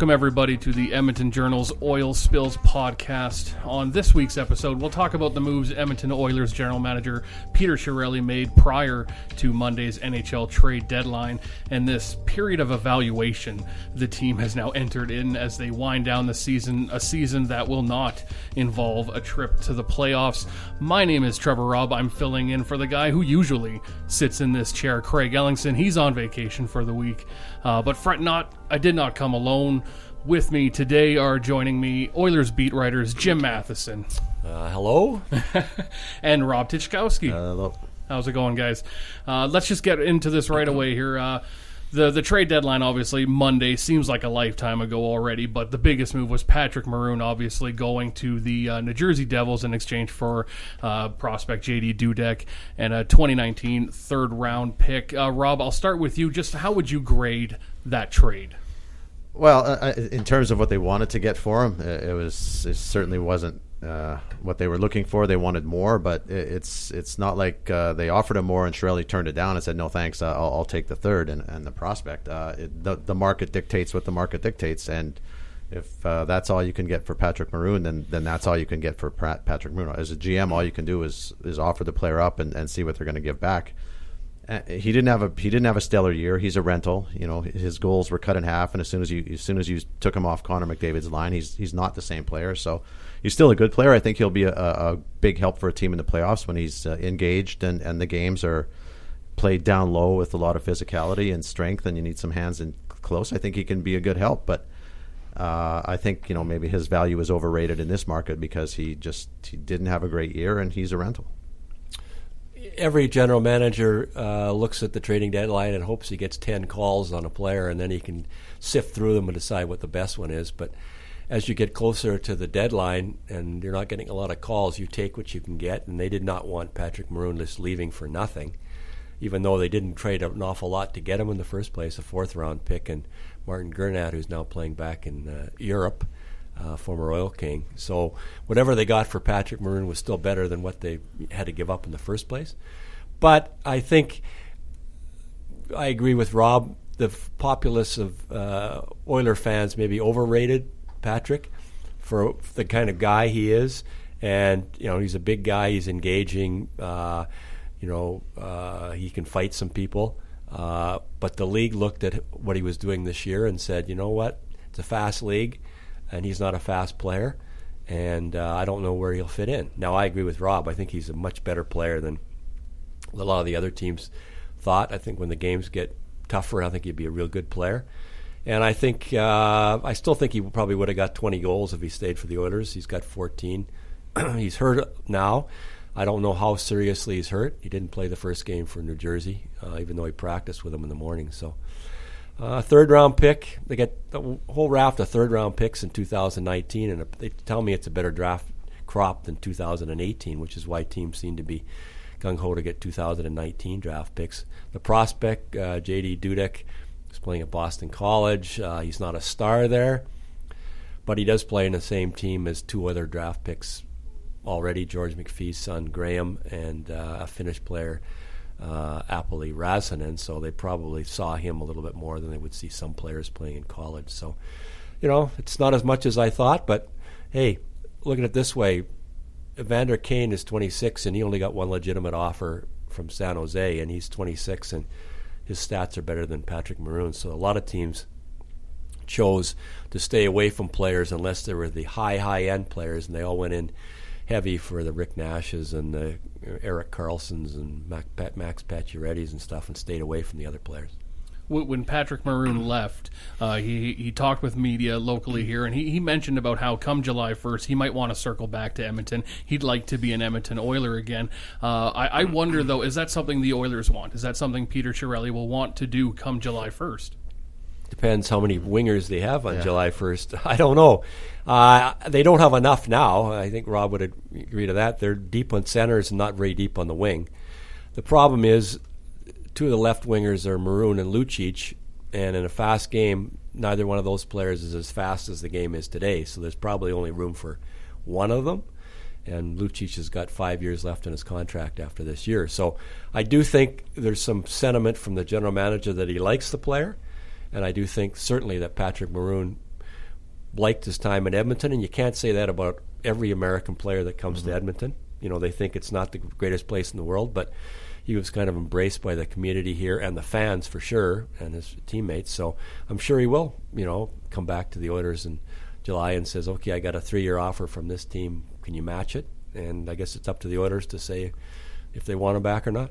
Welcome, everybody, to the Edmonton Journal's Oil Spills podcast. On this week's episode, we'll talk about the moves Edmonton Oilers general manager Peter Chiarelli made prior to Monday's NHL trade deadline and this period of evaluation the team has now entered in as they wind down the season, a season that will not involve a trip to the playoffs. My name is Trevor Robb. I'm filling in for the guy who usually sits in this chair, Craig Ellingson. He's on vacation for the week. Uh, but fret not, I did not come alone. With me today are joining me Oilers beat writers Jim Matheson Uh, hello. and Rob Tychkowski. hello. How's it going, guys? Uh, let's just get into this right away here. Uh, the the trade deadline, obviously, Monday seems like a lifetime ago already, but the biggest move was Patrick Maroon, obviously going to the uh, New Jersey Devils in exchange for uh, prospect JD Dudek and a 2019 third round pick. Uh, Rob, I'll start with you. Just how would you grade that trade? Well, uh, uh, in terms of what they wanted to get for him, uh, it was it certainly wasn't uh, what they were looking for. They wanted more, but it, it's it's not like uh, they offered him more and Chiarelli turned it down and said no thanks. Uh, I'll, I'll take the third and, and the prospect. Uh, it, the the market dictates what the market dictates, and if uh, that's all you can get for Patrick Maroon, then then that's all you can get for Pat, Patrick Maroon. As a GM, all you can do is is offer the player up and, and see what they're going to give back. Uh, he didn't have a he didn't have a stellar year. He's a rental. You know, his goals were cut in half, and as soon as you as soon as you took him off Connor McDavid's line, he's he's not the same player. So he's still a good player. I think he'll be a, a big help for a team in the playoffs when he's uh, engaged and and the games are played down low with a lot of physicality and strength, and you need some hands in close. I think he can be a good help, but. Uh, I think you know maybe his value is overrated in this market because he just he didn't have a great year and he's a rental every general manager uh, looks at the trading deadline and hopes he gets 10 calls on a player and then he can sift through them and decide what the best one is. But as you get closer to the deadline and you're not getting a lot of calls, you take what you can get. And they did not want Patrick Maroon just leaving for nothing, even though they didn't trade an awful lot to get him in the first place, a fourth round pick, and Martin Gernat, who's now playing back in uh, Europe uh, former Oil King. So whatever they got for Patrick Maroon was still better than what they had to give up in the first place. But I think I agree with Rob. The f- populace of uh, Oiler fans maybe overrated Patrick for the kind of guy he is, and you know he's a big guy. He's engaging. Uh, you know uh, he can fight some people. Uh, but the league looked at what he was doing this year and said, you know what, it's a fast league and he's not a fast player, and uh, I don't know where he'll fit in. Now, I agree with Rob. I think he's a much better player than a lot of the other teams thought. I think when the games get tougher, I think he'd be a real good player. And I think uh, I still think he probably would have got 20 goals if he stayed for the Oilers. He's got 14. he's hurt now. I don't know how seriously he's hurt. He didn't play the first game for New Jersey, uh, even though he practiced with him in the morning. So uh, third round pick. They get the whole raft of third round picks in 2019, and they tell me it's a better draft crop than 2018, which is why teams seem to be gung ho to get 2019 draft picks. The prospect, uh, J.D. Dudek, is playing at Boston College. Uh, he's not a star there, but he does play in the same team as two other draft picks already George McPhee's son, Graham, and uh, a Finnish player uh, Aapeli Rasanen, so they probably saw him a little bit more than they would see some players playing in college. So, you know, it's not as much as I thought, but hey, looking at it this way Evander Kane is 26 and he only got one legitimate offer from San Jose, and he's 26 and his stats are better than Patrick Maroon. So a lot of teams chose to stay away from players unless they were the high, high end players, and they all went in heavy for the Rick Nashes and the Erik Karlssons and Max Paciorettys and stuff, and stayed away from the other players when Patrick Maroon left, uh, he he talked with media locally here, and he, he mentioned about how come July first he might want to circle back to Edmonton. He'd like to be an Edmonton Oiler again. Uh, I, I, wonder though, is that something the Oilers want? Is that something Peter Chiarelli will want to do come July first? Depends how many wingers they have on yeah. July first. I don't know. Uh, they don't have enough now. I think Rob would agree to that. They're deep on centers and not very deep on the wing. The problem is two of the left wingers are Maroon and Lucic, and in a fast game, neither one of those players is as fast as the game is today. So there's probably only room for one of them. And Lucic has got five years left in his contract after this year. So I do think there's some sentiment from the general manager that he likes the player. And I do think certainly that Patrick Maroon liked his time in Edmonton. And you can't say that about every American player that comes mm-hmm. to Edmonton. You know, they think it's not the greatest place in the world, but he was kind of embraced by the community here and the fans for sure, and his teammates. So I'm sure he will, you know, come back to the Oilers in July and says, "Okay, I got a three-year offer from this team. Can you match it?" And I guess it's up to the Oilers to say if they want him back or not.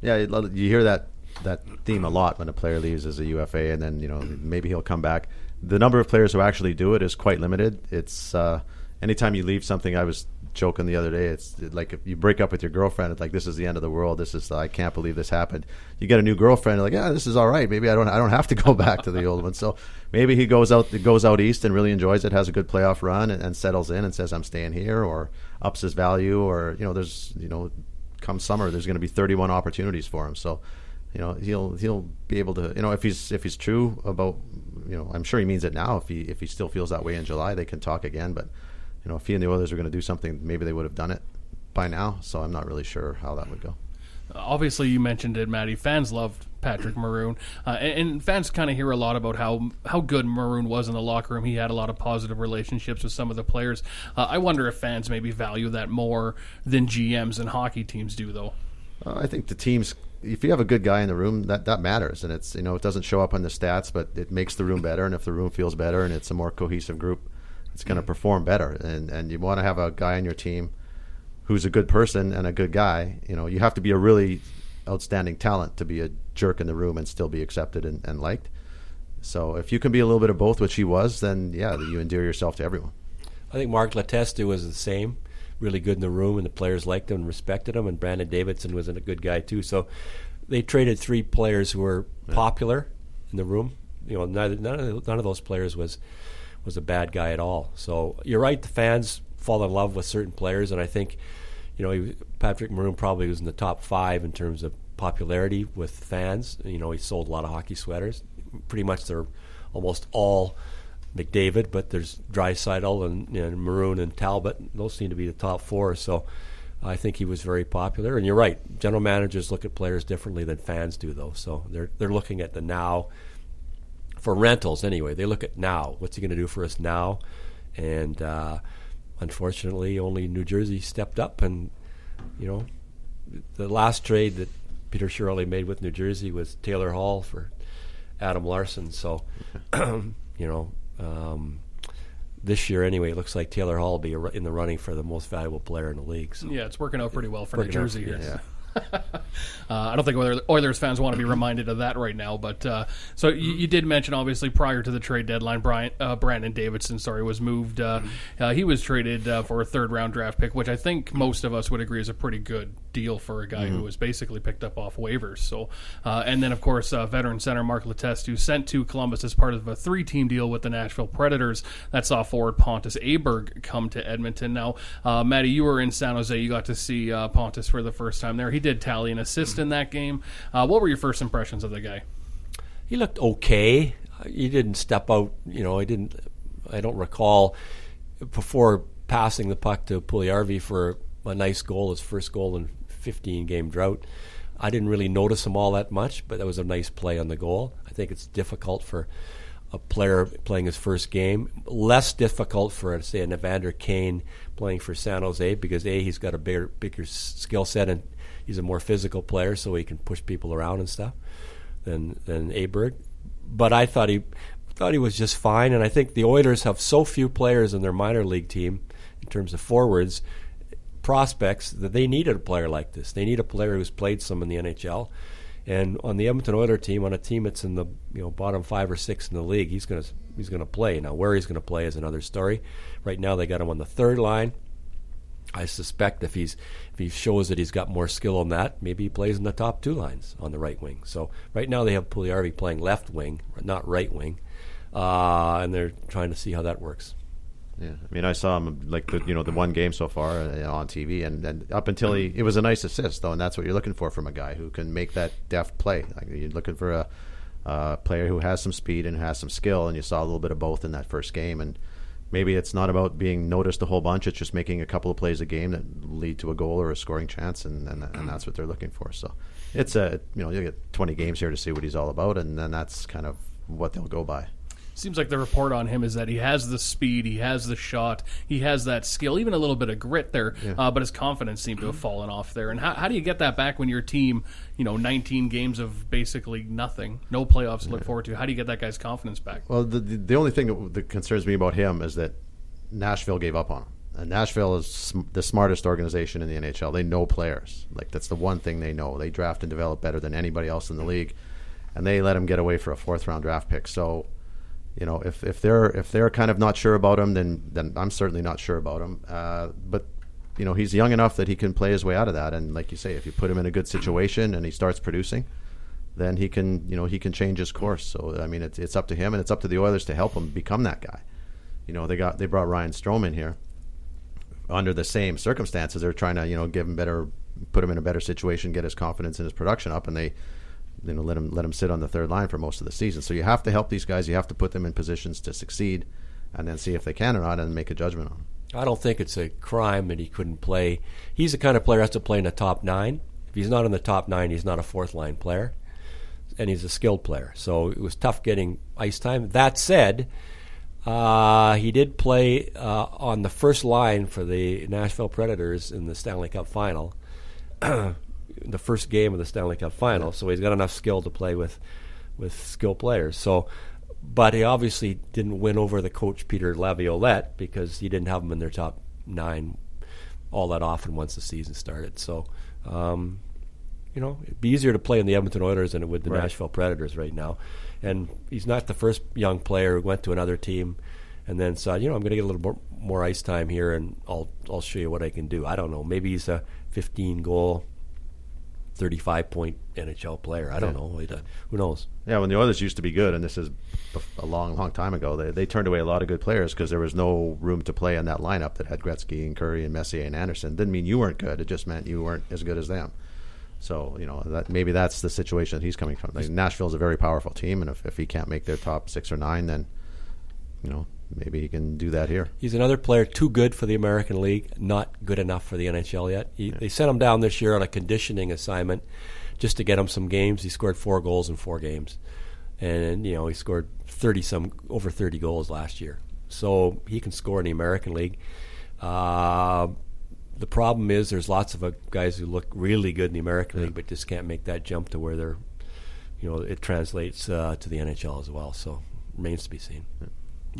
Yeah, you hear that that theme a lot when a player leaves as a UFA, and then you know maybe he'll come back. The number of players who actually do it is quite limited. It's uh, anytime you leave something. I was joking the other day. It's like if you break up with your girlfriend, it's like this is the end of the world. This is I can't believe this happened. You get a new girlfriend, like yeah, this is all right. Maybe I don't I don't have to go back to the old one. So maybe he goes out goes out east and really enjoys it, has a good playoff run, and, and settles in and says I'm staying here, or ups his value, or you know there's you know come summer there's going to be 31 opportunities for him. So you know he'll he'll be able to you know if he's if he's true about you know I'm sure he means it now. If he if he still feels that way in July, they can talk again, but you know, if he and the Oilers were going to do something, maybe they would have done it by now. So I'm not really sure how that would go. Obviously, you mentioned it, Maddie. Fans loved Patrick Maroon, uh, and, and, fans kind of hear a lot about how how good Maroon was in the locker room. He had a lot of positive relationships with some of the players. Uh, I wonder if fans maybe value that more than GMs and hockey teams do, though. Uh, I think the teams if you have a good guy in the room, that that matters, and it's you know it doesn't show up on the stats, but it makes the room better. And if the room feels better and it's a more cohesive group, it's going to perform better. And and you want to have a guy on your team who's a good person and a good guy. You know, you have to be a really outstanding talent to be a jerk in the room and still be accepted and, and liked. So if you can be a little bit of both, which he was, then yeah, you endear yourself to everyone. I think Mark Letestu was the same, really good in the room, and the players liked him and respected him. And Brandon Davidson was a good guy too. So they traded three players who were yeah. popular in the room. You know, neither, none of, none of those players was was a bad guy at all. So you're right. The fans fall in love with certain players, and I think, you know, he, Patrick Maroon probably was in the top five in terms of popularity with fans. You know, he sold a lot of hockey sweaters. Pretty much they're almost all McDavid, but there's Draisaitl and, and Maroon and Talbot. Those seem to be the top four. So I think he was very popular. And you're right. General managers look at players differently than fans do, though. So they're they're looking at the now for rentals anyway. They look at now. What's he going to do for us now? And uh, unfortunately, only New Jersey stepped up. And you know, the last trade that Peter Chiarelli made with New Jersey was Taylor Hall for Adam Larsson. So, you know, um, this year anyway, it looks like Taylor Hall will be in the running for the most valuable player in the league. So. Yeah, it's working out pretty well for New Jersey here. Yeah. uh, I don't think Oilers fans want to be reminded of that right now. But uh, so you, you, did mention, obviously, prior to the trade deadline, Brian uh, Brandon Davidson, sorry, was moved. Uh, uh, he was traded uh, for a third round draft pick, which I think most of us would agree is a pretty good deal for a guy mm-hmm. who was basically picked up off waivers. So, uh, and then of course, uh, veteran center Mark Letestu sent to Columbus as part of a three team deal with the Nashville Predators that saw forward Pontus Aberg come to Edmonton. Now, uh, Maddie, you were in San Jose. You got to see Pontus for the first time there. He did tally an assist mm-hmm. in that game. Uh, what were your first impressions of the guy? He looked okay. He didn't step out. You know, I didn't. I don't recall before passing the puck to Puljujarvi for a nice goal, his first goal in 15 game drought. I didn't really notice him all that much, but that was a nice play on the goal. I think it's difficult for a player playing his first game. Less difficult for, say, an Evander Kane playing for San Jose because a he's got a bigger bigger skill set and he's a more physical player, so he can push people around and stuff than than Aberg. But I thought he thought he was just fine, and I think the Oilers have so few players in their minor league team in terms of forwards prospects that they needed a player like this. They need a player who's played some in the NHL and on the Edmonton Oilers team, on a team that's in the you know bottom five or six in the league, he's to he's to play. Now, where he's to play is another story. Right now, they got him on the third line. I suspect if he's if he shows that he's got more skill on that, maybe he plays in the top two lines on the right wing. So right now they have Puljujarvi playing left wing, not right wing, uh, and they're trying to see how that works. Yeah, I mean, I saw him like the you know the one game so far uh, on TV, and, and up until he it was a nice assist though, and that's what you're looking for from a guy who can make that deft play. Like you're looking for a, player who has some speed and has some skill, and you saw a little bit of both in that first game. And maybe it's not about being noticed a whole bunch; it's just making a couple of plays a game that lead to a goal or a scoring chance, and and, and that's what they're looking for. So it's a you know you get 20 games here to see what he's all about, and then that's kind of what they'll go by seems like the report on him is that he has the speed, he has the shot, he has that skill, even a little bit of grit there. Yeah. Uh, but his confidence seemed to have fallen off there. And how, how, do you get that back when your team, you know, 19 games of basically nothing, no playoffs to look forward to? How do you get that guy's confidence back? Well, the the, the only thing that, that concerns me about him is that Nashville gave up on him. And Nashville is sm- the smartest organization in the NHL. They know players. Like that's the one thing they know. They draft and develop better than anybody else in the league, and they let him get away for a fourth round draft pick. So you know, if, if they're if they're kind of not sure about him, then then I'm certainly not sure about him. Uh, but you know, he's young enough that he can play his way out of that. And like you say, if you put him in a good situation and he starts producing, then he can you know he can change his course. So I mean, it's it's up to him and it's up to the Oilers to help him become that guy. You know, they got they brought Ryan Strome in here under the same circumstances. They're trying to you know give him better, put him in a better situation, get his confidence and his production up, and they you know let him let him sit on the third line for most of the season. So you have to help these guys. You have to put them in positions to succeed, and then see if they can or not, and make a judgment on. I don't think it's a crime that he couldn't play. He's the kind of player that has to play in the top nine. If he's not in the top nine, he's not a fourth line player, and he's a skilled player. So it was tough getting ice time. That said. Uh, he did play uh, on the first line for the Nashville Predators in the Stanley Cup final. the first game of the Stanley Cup final, so he's got enough skill to play with with skill players. So, but he obviously didn't win over the coach Peter Laviolette because he didn't have him in their top nine all that often once the season started. So, um, you know, it'd be easier to play in the Edmonton Oilers than it would the right. Nashville Predators right now. And he's not the first young player who went to another team and then said, you know, I'm going to get a little more, more ice time here, and I'll I'll show you what I can do. I don't know. Maybe he's a 15 goal 35 point NHL player. I don't know. Uh, who knows? Yeah, when the Oilers used to be good, and this is a long, long time ago, they, they turned away a lot of good players because there was no room to play in that lineup that had Gretzky and Kurri and Messier and Anderson. Didn't mean you weren't good. It just meant you weren't as good as them. So you know that maybe that's the situation that he's coming from. Like, Nashville's a very powerful team, and if, if he can't make their top six or nine, then you know maybe he can do that here. He's another player too good for the American League, not good enough for the NHL yet. He, yeah. They sent him down this year on a conditioning assignment just to get him some games. He scored four goals in four games, and you know he scored thirty some over thirty goals last year. So he can score in the American League. Uh, the problem is there's lots of uh, guys who look really good in the American yeah. League, but just can't make that jump to where they're, you know, it translates uh, to the NHL as well. So remains to be seen. Yeah.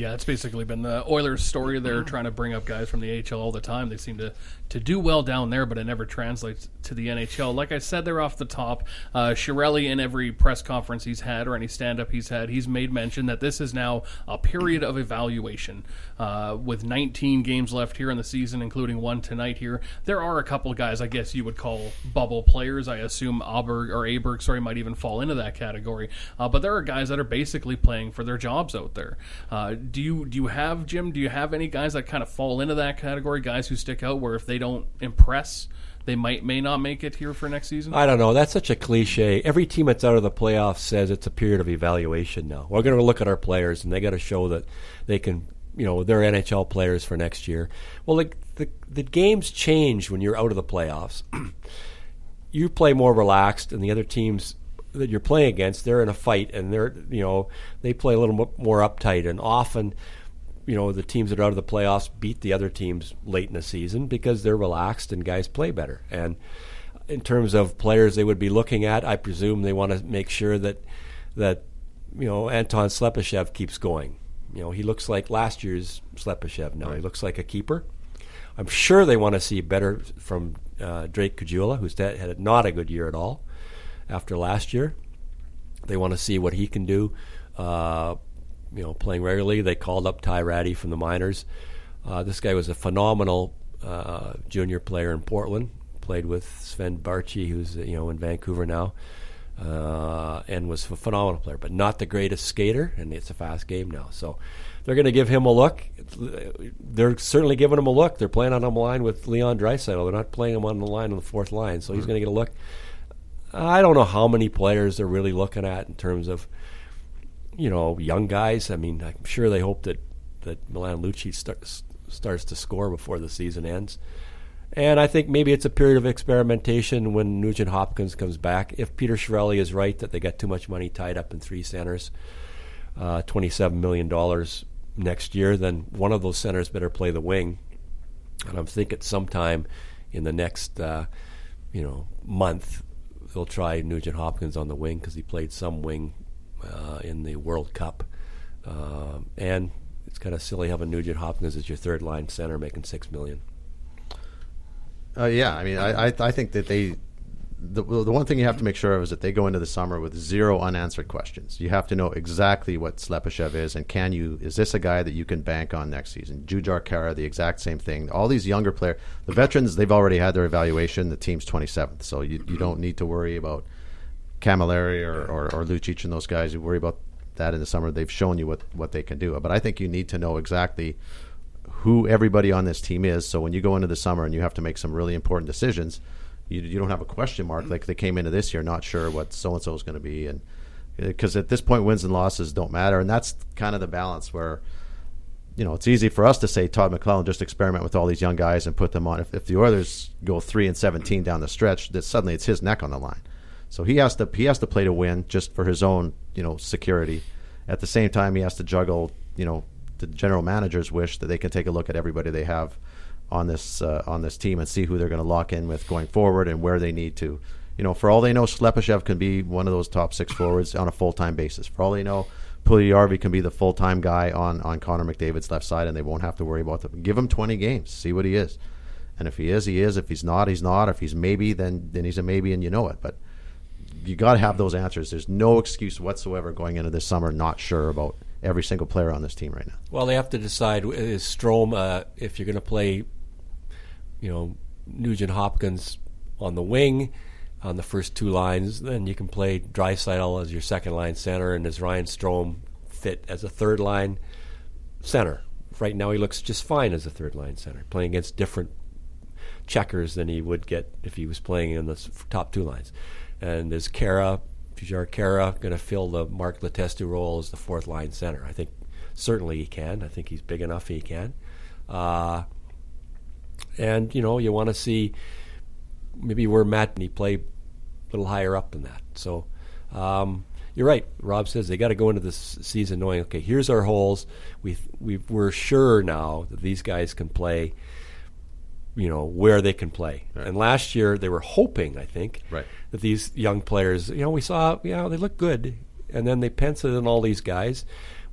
Yeah, it's basically been the Oilers' story. They're trying to bring up guys from the AHL all the time. They seem to, to do well down there, but it never translates to the NHL. Like I said, they're off the top. Uh, Chiarelli, in every press conference he's had or any stand up he's had, he's made mention that this is now a period of evaluation. Uh, with 19 games left here in the season, including one tonight here, there are a couple guys I guess you would call bubble players. I assume Aberg or Aberg, sorry, might even fall into that category. Uh, but there are guys that are basically playing for their jobs out there. Uh, do you do you have Jim? Do you have any guys that kind of fall into that category? Guys who stick out where if they don't impress, they might may not make it here for next season? I don't know. That's such a cliche. Every team that's out of the playoffs says it's a period of evaluation now. We're going to look at our players and they got to show that they can, you know, they're NHL players for next year. Well, the the, the games change when you're out of the playoffs. you play more relaxed, and the other teams that you're playing against, they're in a fight, and they're you know they play a little more uptight, and often. You know the teams that are out of the playoffs beat the other teams late in the season because they're relaxed and guys play better. And in terms of players they would be looking at, I presume they want to make sure that that you know Anton Slepyshev keeps going. You know he looks like last year's Slepyshev now. Right. He looks like a keeper. I'm sure they want to see better from uh, Drake Caggiula, who's had not a good year at all after last year. They want to see what he can do. Uh, you know, playing regularly. They called up Ty Rattie from the minors. Uh, this guy was a phenomenal uh, junior player in Portland. Played with Sven Baertschi, who's you know in Vancouver now, uh, and was a phenomenal player, but not the greatest skater. And it's a fast game now, so they're going to give him a look. They're certainly giving him a look. They're playing on a line with Leon Draisaitl. They're not playing him on the line on the fourth line, so he's mm-hmm. going to get a look. I don't know how many players they're really looking at in terms of, you know, young guys. I mean, I'm sure they hope that that Milan Lucic starts starts to score before the season ends. And I think maybe it's a period of experimentation when Nugent Hopkins comes back. If Peter Chiarelli is right that they got too much money tied up in three centers, uh, $27 million next year, then one of those centers better play the wing. And I'm thinking sometime in the next, uh, you know, month, they'll try Nugent Hopkins on the wing because he played some wing uh, in the World Cup. Um, and it's kind of silly having Nugent Hopkins as your third line center making six million. Uh, yeah, I mean, I, I, I think that they the, the one thing you have to make sure of is that they go into the summer with zero unanswered questions. You have to know exactly what Slepyshev is, and can you is this a guy that you can bank on next season? Jujhar Khaira, the exact same thing. All these younger players, the veterans, they've already had their evaluation. The team's 27th, so you, you don't need to worry about Cammalleri or, or, or Lucic and those guys. You worry about that in the summer. They've shown you what, what they can do. But I think you need to know exactly who everybody on this team is. So when you go into the summer and you have to make some really important decisions – you, you don't have a question mark like they came into this year not sure what so and so is going to be, and uh, because at this point wins and losses don't matter, and that's kind of the balance where. You know, it's easy for us to say Todd McLellan just experiment with all these young guys and put them on. If, if the Oilers go three and seventeen down the stretch, that suddenly it's his neck on the line. So he has to he has to play to win just for his own you know security. At the same time, he has to juggle you know the general manager's wish that they can take a look at everybody they have on this uh, on this team and see who they're going to lock in with going forward and where they need to. You know, for all they know, Slepyshev can be one of those top six forwards on a full time basis. For all they know, Puljujarvi can be the full time guy on on Connor McDavid's left side, and they won't have to worry about them. Give him 20 games, see what he is, and if he is, he is. If he's not, he's not. If he's maybe, then then he's a maybe, and you know it. But you got to have those answers. There's no excuse whatsoever going into this summer not sure about every single player on this team right now. Well, they have to decide is Strome uh, if you're going to play you know Nugent Hopkins on the wing on the first two lines. Then you can play Draisaitl as your second line center, and as Ryan Strome fit as a third line center. Right now, he looks just fine as a third line center, playing against different checkers than he would get if he was playing in the top two lines. And is Khaira, Jujhar Khaira, going to fill the Mark Letestu role as the fourth line center? I think certainly he can. I think he's big enough he can. Uh, and you know you want to see maybe where Matt and he play a little higher up than that. So um, you're right. Rob says they got to go into this season knowing, okay, here's our holes. We we we're sure now that these guys can play. You know where they can play, right. and last year they were hoping, I think, right. that these young players, you know, we saw, you know, they look good, and then they penciled in all these guys,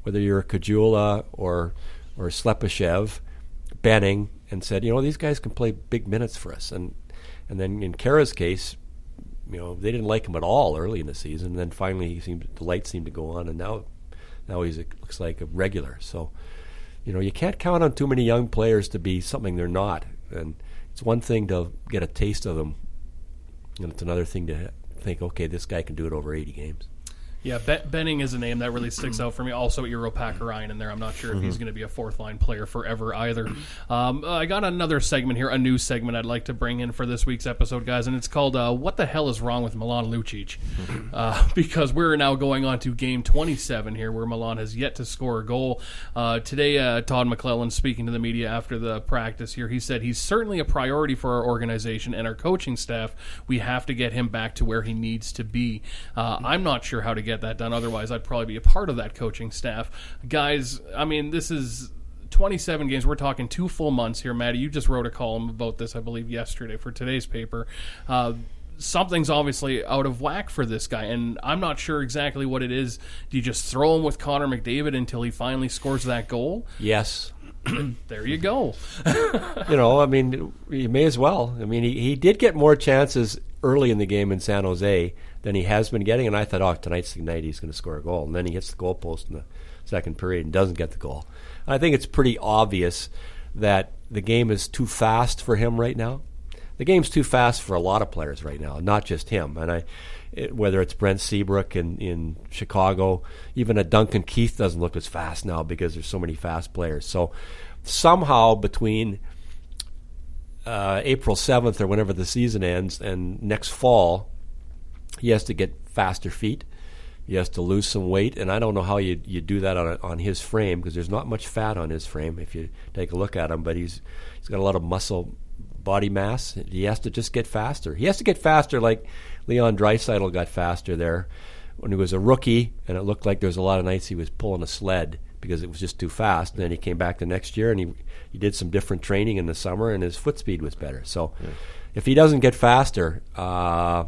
whether you're a Caggiula or or Slepyshev, Benning, and said, you know, these guys can play big minutes for us. And and then in Khaira's case, you know, they didn't like him at all early in the season. And then finally, he seemed the lights seemed to go on, and now now he looks like a regular. So, you know, you can't count on too many young players to be something they're not. And it's one thing to get a taste of them, and it's another thing to think, okay, this guy can do it over 80 games. Yeah, Be- Benning is a name that really sticks out for me. Also, Iiro Pakarinen in there. I'm not sure if he's going to be a fourth line player forever either. Um, I got another segment here, a new segment I'd like to bring in for this week's episode, guys, and it's called uh, "What the hell is wrong with Milan Lucic?" Uh, because we're now going on to game 27 here, where Milan has yet to score a goal. Uh, today, uh, Todd McLellan speaking to the media after the practice here, he said he's certainly a priority for our organization and our coaching staff. We have to get him back to where he needs to be. Uh, I'm not sure how to get that done. Otherwise, I'd probably be a part of that coaching staff. Guys, I mean, this is 27 games. We're talking two full months here. Maddie, you just wrote a column about this, I believe, yesterday for today's paper. Uh, something's obviously out of whack for this guy, and I'm not sure exactly what it is. Do you just throw him with Connor McDavid until he finally scores that goal? Yes. there you go. you know, I mean, you may as well. I mean, he, he did get more chances early in the game in San Jose than he has been getting, and I thought, oh, tonight's the night he's going to score a goal. And then he hits the goalpost in the second period and doesn't get the goal. I think it's pretty obvious that the game is too fast for him right now. The game's too fast for a lot of players right now, not just him. And I, it, whether it's Brent Seabrook in, in Chicago, even a Duncan Keith doesn't look as fast now because there's so many fast players. So somehow between uh, April 7th or whenever the season ends and next fall, he has to get faster feet. He has to lose some weight, and I don't know how you you do that on a, on his frame because there's not much fat on his frame if you take a look at him. But he's he's got a lot of muscle, body mass. He has to just get faster. He has to get faster, like Leon Draisaitl got faster there when he was a rookie, and it looked like there was a lot of nights he was pulling a sled because it was just too fast. And then he came back the next year and he he did some different training in the summer, and his foot speed was better. So yeah. if he doesn't get faster. Uh,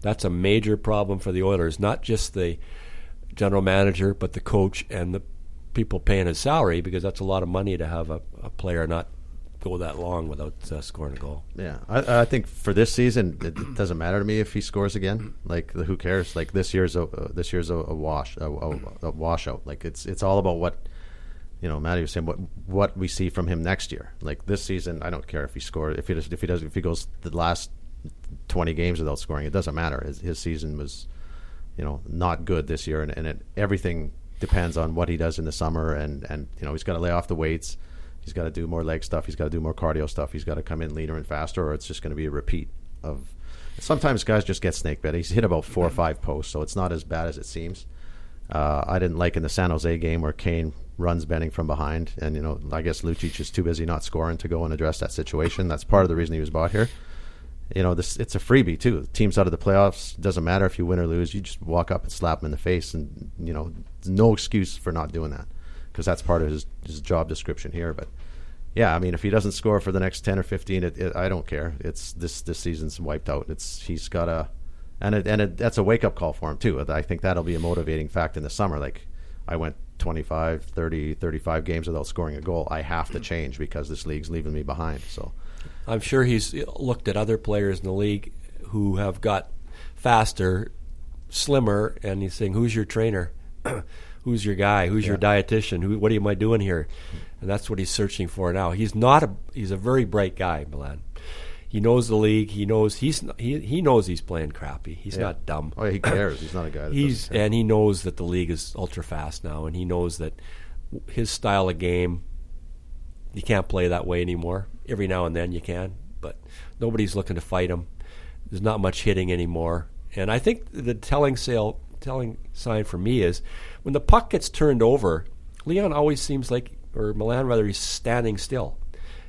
that's a major problem for the Oilers, not just the general manager, but the coach and the people paying his salary because that's a lot of money to have a, a player not go that long without uh, scoring a goal. Yeah, I, I, think for this season, it doesn't matter to me if he scores again. Like, who cares? Like this year's a uh, this year's a, a wash a, a, washout. Like it's it's all about what you know. Matty was saying what what we see from him next year. Like this season, I don't care if he scores if he does, if he does if he goes the last 20 games without scoring. It doesn't matter. His, his season was, you know, not good this year, and, and it, everything depends on what he does in the summer. And, and you know, he's got to lay off the weights. He's got to do more leg stuff. He's got to do more cardio stuff. He's got to come in leaner and faster, or it's just going to be a repeat of. Sometimes guys just get snake bit. He's hit about four or five posts, so it's not as bad as it seems. Uh, I didn't like in the San Jose game where Kane runs Benning from behind, and you know I guess Lucic is too busy not scoring to go and address that situation. That's part of the reason he was bought here you know, this it's a freebie too. Teams out of the playoffs doesn't matter if you win or lose. You just walk up and slap him in the face, and you know, no excuse for not doing that because that's part of his, his job description here. But yeah, I mean, if he doesn't score for the next ten or fifteen, it, it, I don't care. It's this this season's wiped out. It's he's got a and it, and it, that's a wake up call for him too. I think that'll be a motivating fact in the summer. Like I went 25, 30, 35 games without scoring a goal. I have to change because this league's leaving me behind. So I'm sure he's looked at other players in the league who have got faster, slimmer, and he's saying, "Who's your trainer? Who's your guy? Who's yeah. your dietitian? Who, what am I doing here?" And that's what he's searching for now. He's not a he's a very bright guy, Milan. He knows the league. He knows he's he he knows he's playing crappy. He's yeah. not dumb. Oh, he cares. He's not a guy. he's and he knows that the league is ultra fast now, and he knows that his style of game you can't play that way anymore every now and then you can, but nobody's looking to fight him. There's not much hitting anymore, and I think the telling sale telling sign for me is when the puck gets turned over, Leon always seems like, or Milan rather, he's standing still,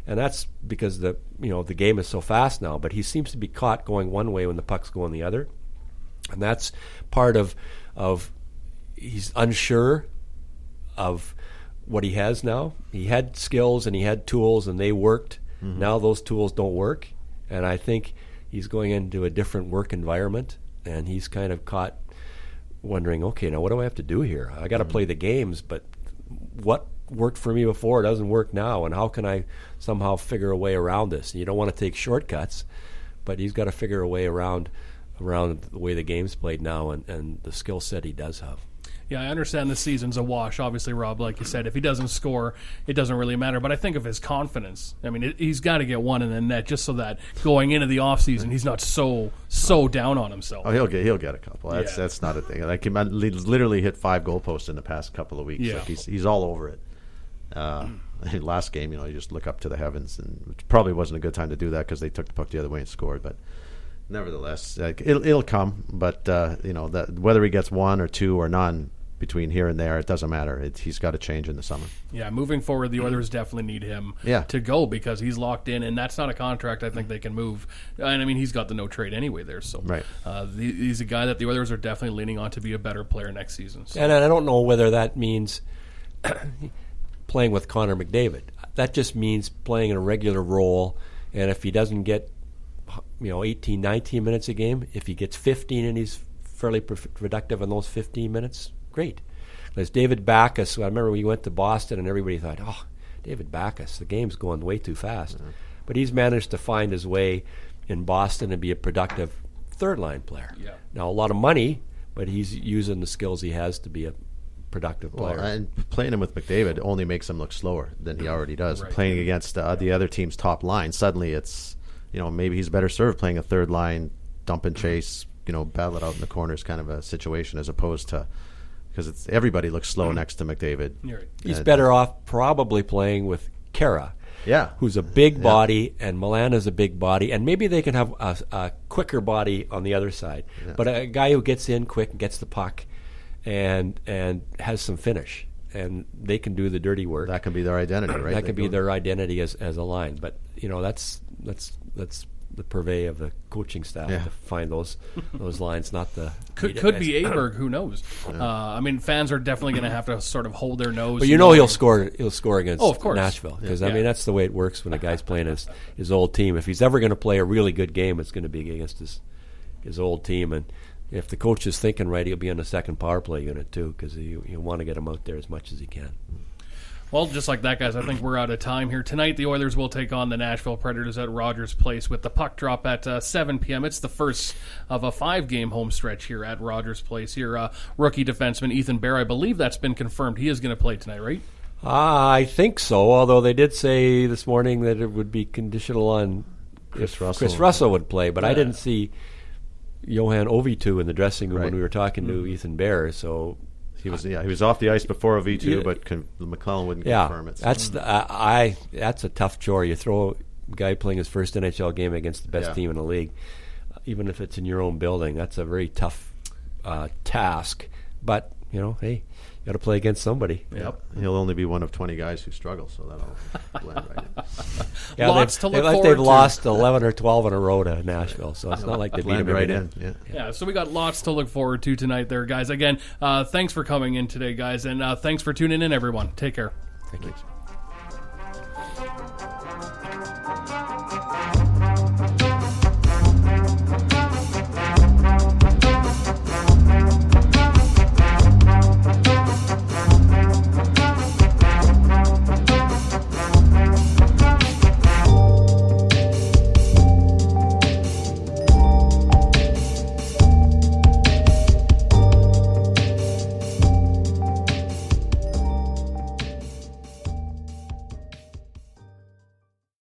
and that's because the you know the game is so fast now. But he seems to be caught going one way when the puck's going the other, and that's part of of he's unsure of what he has now. He had skills and he had tools, and they worked Mm-hmm. Now those tools don't work, and I think he's going into a different work environment, and he's kind of caught wondering, okay, now what do I have to do here? I got to mm-hmm. play the games, but what worked for me before it doesn't work now, and how can I somehow figure a way around this? You don't want to take shortcuts, but he's got to figure a way around around the way the game's played now and, and the skill set he does have. Yeah, I understand the season's a wash. Obviously, Rob, like you said, if he doesn't score, it doesn't really matter. But I think of his confidence. I mean, it, he's got to get one in the net just so that going into the offseason, he's not so so down on himself. Oh, he'll get he'll get a couple. That's Yeah. that's not a thing. Like he literally hit five goalposts in the past couple of weeks. Yeah. Like he's he's all over it. Uh, last game, you know, you just look up to the heavens, and which probably wasn't a good time to do that because they took the puck the other way and scored. But nevertheless, like, it'll it'll come. But uh, you know, that whether he gets one or two or none between here and there, it doesn't matter. It, he's got to change in the summer. Yeah, moving forward, the Oilers definitely need him Yeah. to go because he's locked in, and that's not a contract I think they can move. And I mean, he's got the no trade anyway there, so Right. Uh, the, he's a guy that the Oilers are definitely leaning on to be a better player next season. So. And I don't know whether that means playing with Connor McDavid. That just means playing in a regular role. And if he doesn't get, you know, 18, 19 minutes a game, if he gets 15 and he's fairly productive in those 15 minutes, great. There's David Backes. I remember we went to Boston and everybody thought, oh, David Backes, the game's going way too fast. Mm-hmm. But he's managed to find his way in Boston and be a productive third line player. Yeah. Now, a lot of money, but he's using the skills he has to be a productive Well, player. and playing him with McDavid only makes him look slower than he already does. Right. Playing against uh, the other team's top line, suddenly it's you know maybe he's better served playing a third line dump and chase, you know, battle it out in the corners kind of a situation as opposed to because it's everybody looks slow next to McDavid. Right. He's And- better off probably playing with Khaira. Yeah. Who's a big body, and Milan is a big body, and maybe they can have a, a quicker body on the other side. But a guy who gets in quick and gets the puck, and and has some finish, and they can do the dirty work. That can be their identity, right? that They could be their identity as, as a line. But you know, that's that's that's the purvey of the coaching staff Yeah. to find those those lines, not the Could could be Aberg. Who knows? Uh, I mean, fans are definitely going to have to sort of hold their nose. But you know he'll score. He'll score against Oh, of course. Nashville because I mean that's the way it works when a guy's playing his his old team. If he's ever going to play a really good game, it's going to be against his his old team. And if the coach is thinking right, he'll be in the second power play unit too because you you want to get him out there as much as he can. Well, just like that, guys, I think we're out of time here. Tonight, the Oilers will take on the Nashville Predators at Rogers Place with the puck drop at uh, 7 p.m. It's the first of a five game home stretch here at Rogers Place. Here, uh, rookie defenseman Ethan Bear, I believe that's been confirmed. He is going to play tonight, right? Ah, I think so. Although they did say this morning that it would be conditional on Chris Russell. Chris Russell would play, but I didn't see Yohann Auvitu in the dressing room when we were talking to Ethan Bear. So He was yeah he was off the ice before a V two, Yeah. but con- McLellan wouldn't yeah, confirm it. so- that's the, uh, I. That's a tough chore. You throw a guy playing his first NHL game against the best Yeah. team in the league, even if it's in your own building. That's a very tough uh, task. But you know, hey, you got to play against somebody. Yep. He'll only be one of twenty guys who struggle, so that'll blend right in. Yeah, Lots they've, to look they've, they've to. lost eleven or twelve in a row to Nashville, so it's not like they beat Blend them right every in. day. Yeah. Yeah, so we got lots to look forward to tonight there, guys. Again, uh, thanks for coming in today, guys, and uh, thanks for tuning in, everyone. Take care. Thank you.